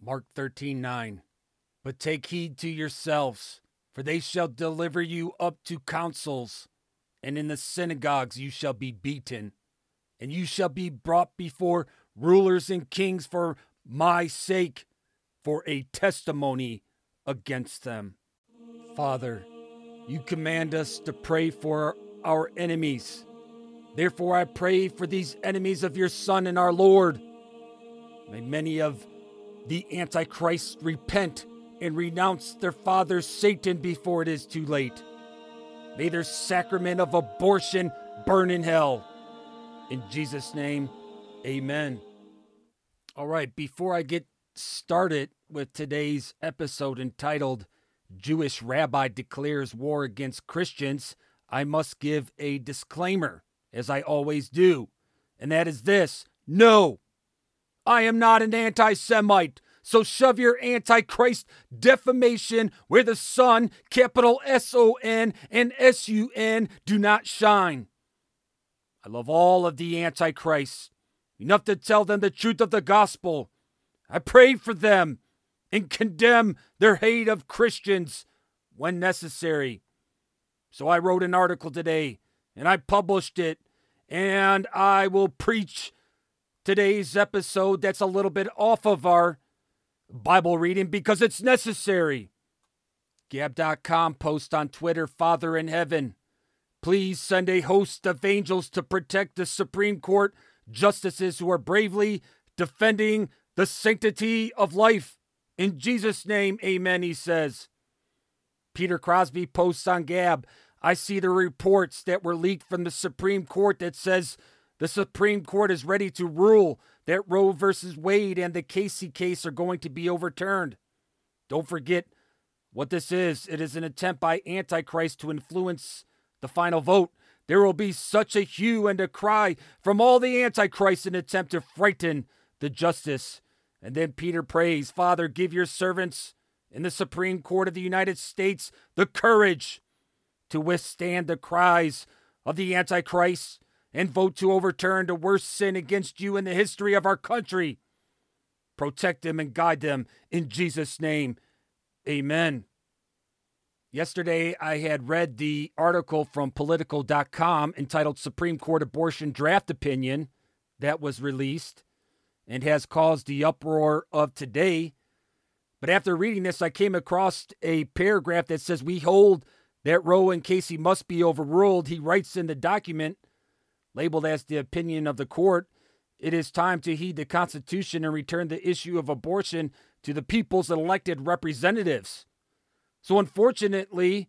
Mark 13 9. But take heed to yourselves, for they shall deliver you up to councils, and in the synagogues you shall be beaten, and you shall be brought before rulers and kings for my sake, for a testimony against them. Father, you command us to pray for our enemies. Therefore, I pray for these enemies of your Son and our Lord. May many of the Antichrist repent and renounce their father Satan before it is too late. May their sacrament of abortion burn in hell. In Jesus' name, amen. All right, before I get started with today's episode entitled Jewish Rabbi Declares War Against Christians, I must give a disclaimer, as I always do, and that is this no, I am not an anti Semite. So shove your Antichrist defamation where the sun, capital S O N and S U N, do not shine. I love all of the Antichrists, enough to tell them the truth of the gospel. I pray for them and condemn their hate of Christians when necessary. So I wrote an article today and I published it, and I will preach today's episode that's a little bit off of our Bible reading because it's necessary. Gab.com post on Twitter, Father in Heaven. Please send a host of angels to protect the Supreme Court justices who are bravely defending the sanctity of life. In Jesus' name, amen, he says. Peter Crosby posts on Gab. I see the reports that were leaked from the Supreme Court that says the Supreme Court is ready to rule that Roe versus Wade and the Casey case are going to be overturned. Don't forget what this is. It is an attempt by Antichrist to influence the final vote. There will be such a hue and a cry from all the Antichrist in an attempt to frighten the justice. And then Peter prays, Father, give your servants in the Supreme Court of the United States the courage to withstand the cries of the Antichrist and vote to overturn the worst sin against you in the history of our country. Protect them and guide them in Jesus' name. Amen. Yesterday, I had read the article from Politico.com entitled Supreme Court Abortion Draft Opinion that was released and has caused the uproar of today. But after reading this, I came across a paragraph that says, We hold that Roe and Casey must be overruled. He writes in the document labeled as the opinion of the court, it is time to heed the Constitution and return the issue of abortion to the people's elected representatives. So, unfortunately,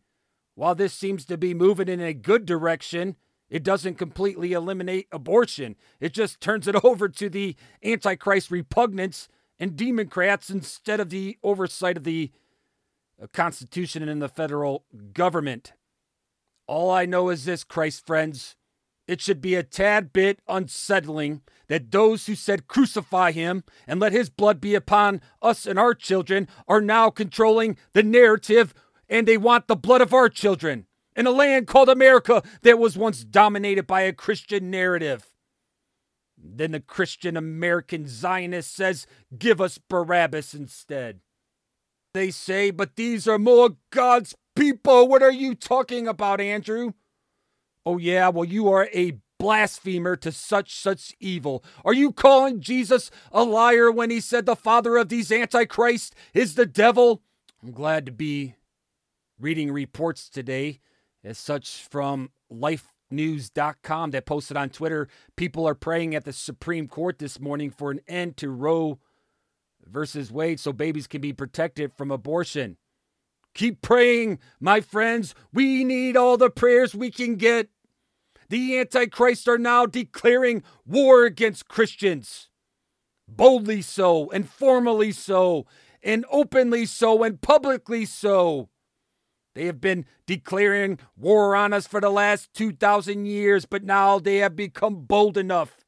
while this seems to be moving in a good direction, it doesn't completely eliminate abortion. It just turns it over to the Antichrist repugnance and Democrats instead of the oversight of the Constitution and the federal government. All I know is this, Christ friends it should be a tad bit unsettling that those who said crucify him and let his blood be upon us and our children are now controlling the narrative and they want the blood of our children in a land called America that was once dominated by a Christian narrative. Then the Christian American Zionist says, Give us Barabbas instead. They say, But these are more God's people. What are you talking about, Andrew? Oh, yeah, well, you are a blasphemer to such such evil. Are you calling Jesus a liar when he said the father of these antichrists is the devil? I'm glad to be reading reports today as such from lifenews.com that posted on Twitter. People are praying at the Supreme Court this morning for an end to Roe versus Wade so babies can be protected from abortion. Keep praying, my friends. We need all the prayers we can get. The Antichrist are now declaring war against Christians. Boldly so, and formally so, and openly so, and publicly so. They have been declaring war on us for the last 2,000 years, but now they have become bold enough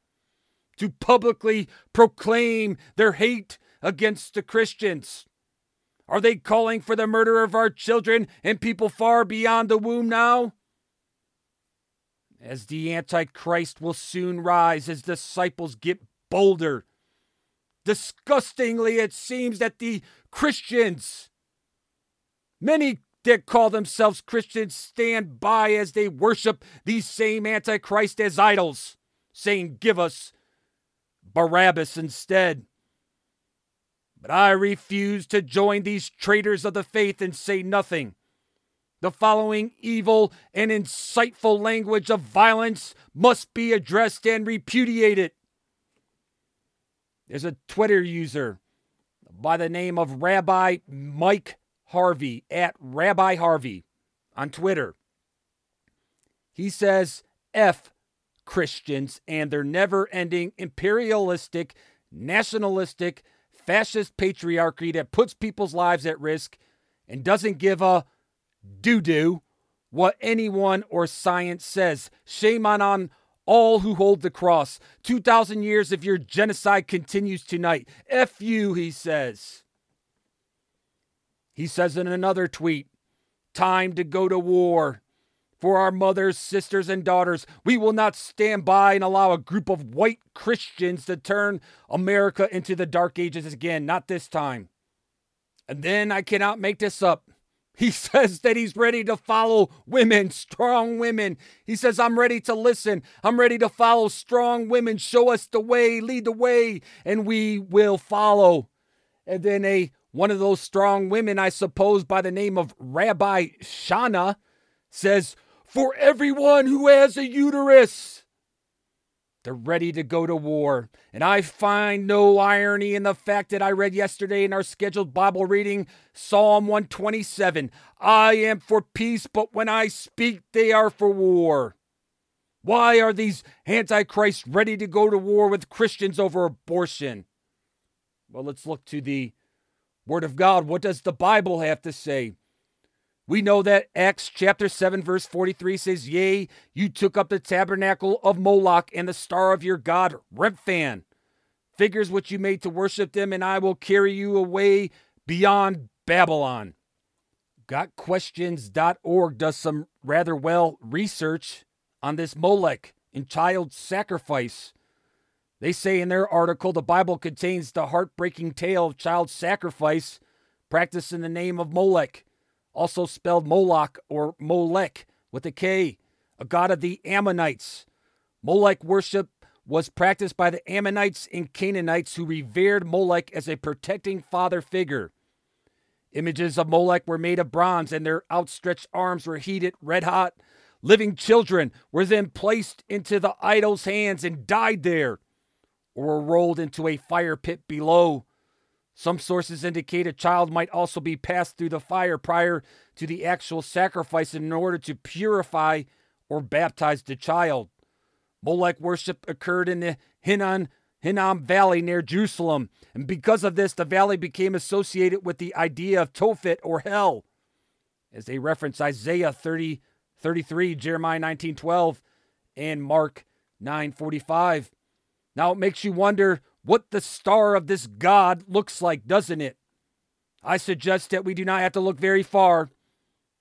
to publicly proclaim their hate against the Christians. Are they calling for the murder of our children and people far beyond the womb now? as the Antichrist will soon rise as disciples get bolder disgustingly, it seems that the Christians, many that call themselves Christians, stand by as they worship these same Antichrist as idols, saying, Give us Barabbas instead. But I refuse to join these traitors of the faith and say nothing. The following evil and insightful language of violence must be addressed and repudiated. There's a Twitter user by the name of Rabbi Mike Harvey at Rabbi Harvey on Twitter. He says, F Christians and their never ending imperialistic, nationalistic, fascist patriarchy that puts people's lives at risk and doesn't give a doo doo what anyone or science says. Shame on, on all who hold the cross. 2,000 years of your genocide continues tonight. F you, he says. He says in another tweet, time to go to war. For our mothers, sisters, and daughters, we will not stand by and allow a group of white Christians to turn America into the dark ages again. Not this time. And then I cannot make this up. He says that he's ready to follow women, strong women. He says, I'm ready to listen. I'm ready to follow strong women. Show us the way, lead the way, and we will follow. And then a one of those strong women, I suppose, by the name of Rabbi Shana, says, For everyone who has a uterus. They're ready to go to war. And I find no irony in the fact that I read yesterday in our scheduled Bible reading Psalm 127 I am for peace, but when I speak, they are for war. Why are these antichrists ready to go to war with Christians over abortion? Well, let's look to the Word of God. What does the Bible have to say? We know that Acts chapter 7, verse 43 says, Yea, you took up the tabernacle of Moloch and the star of your god, Remphan, figures which you made to worship them, and I will carry you away beyond Babylon. GotQuestions.org does some rather well research on this Molech and child sacrifice. They say in their article the Bible contains the heartbreaking tale of child sacrifice practiced in the name of Molech also spelled Moloch or Molech with a K, a god of the Ammonites. Molech worship was practiced by the Ammonites and Canaanites who revered Molech as a protecting father figure. Images of Molech were made of bronze and their outstretched arms were heated red hot. Living children were then placed into the idol's hands and died there or were rolled into a fire pit below. Some sources indicate a child might also be passed through the fire prior to the actual sacrifice in order to purify or baptize the child. Molech worship occurred in the Hinnom, Hinnom Valley near Jerusalem, and because of this, the valley became associated with the idea of Tophet or hell. As they reference Isaiah 30, 33, Jeremiah 19, 12, and Mark 9, 45. Now it makes you wonder what the star of this God looks like, doesn't it? I suggest that we do not have to look very far,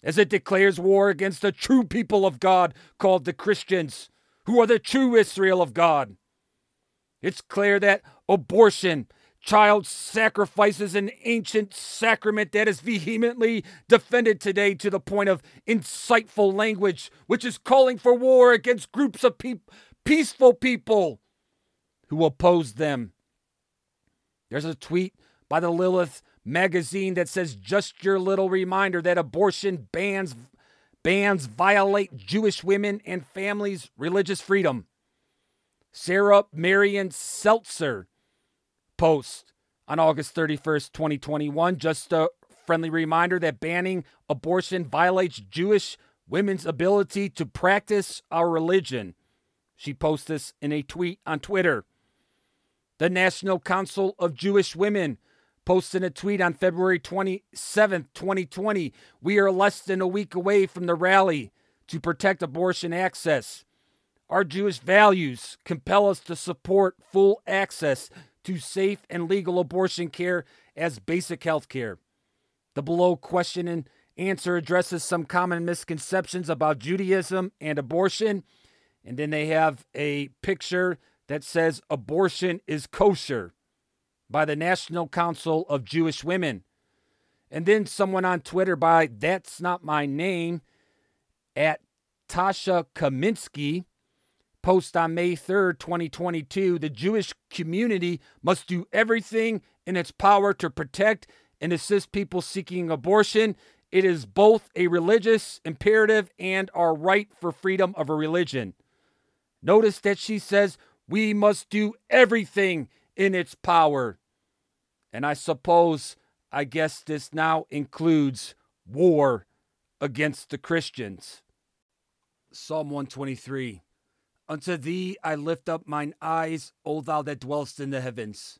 as it declares war against the true people of God, called the Christians, who are the true Israel of God. It's clear that abortion, child sacrifice, is an ancient sacrament that is vehemently defended today to the point of insightful language, which is calling for war against groups of pe- peaceful people who oppose them. There's a tweet by the Lilith magazine that says just your little reminder that abortion bans bans violate Jewish women and families' religious freedom. Sarah Marion Seltzer post on August 31st, 2021. Just a friendly reminder that banning abortion violates Jewish women's ability to practice our religion. She posted this in a tweet on Twitter. The National Council of Jewish Women posted a tweet on February 27, 2020. We are less than a week away from the rally to protect abortion access. Our Jewish values compel us to support full access to safe and legal abortion care as basic health care. The below question and answer addresses some common misconceptions about Judaism and abortion. And then they have a picture that says abortion is kosher. by the National Council of Jewish Women. And then someone on Twitter by That's Not My Name at Tasha Kaminsky post on May 3rd, 2022. The Jewish community must do everything in its power to protect and assist people seeking abortion. It is both a religious imperative and our right for freedom of a religion. Notice that she says we must do everything in its power. And I suppose, I guess this now includes war against the Christians. Psalm 123 Unto thee I lift up mine eyes, O thou that dwellest in the heavens.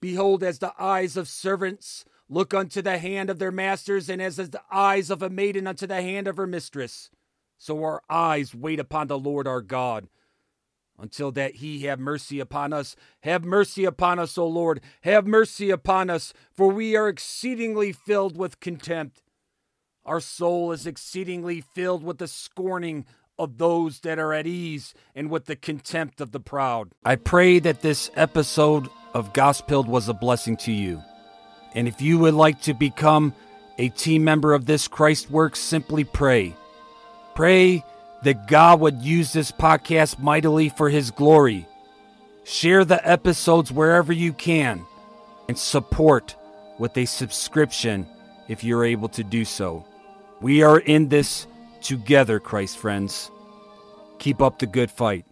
Behold, as the eyes of servants look unto the hand of their masters, and as the eyes of a maiden unto the hand of her mistress, so our eyes wait upon the Lord our God until that he have mercy upon us. Have mercy upon us, O Lord. Have mercy upon us, for we are exceedingly filled with contempt. Our soul is exceedingly filled with the scorning of those that are at ease and with the contempt of the proud. I pray that this episode of Gospel was a blessing to you. And if you would like to become a team member of this Christ work, simply pray. Pray that God would use this podcast mightily for His glory. Share the episodes wherever you can and support with a subscription if you're able to do so. We are in this together, Christ friends. Keep up the good fight.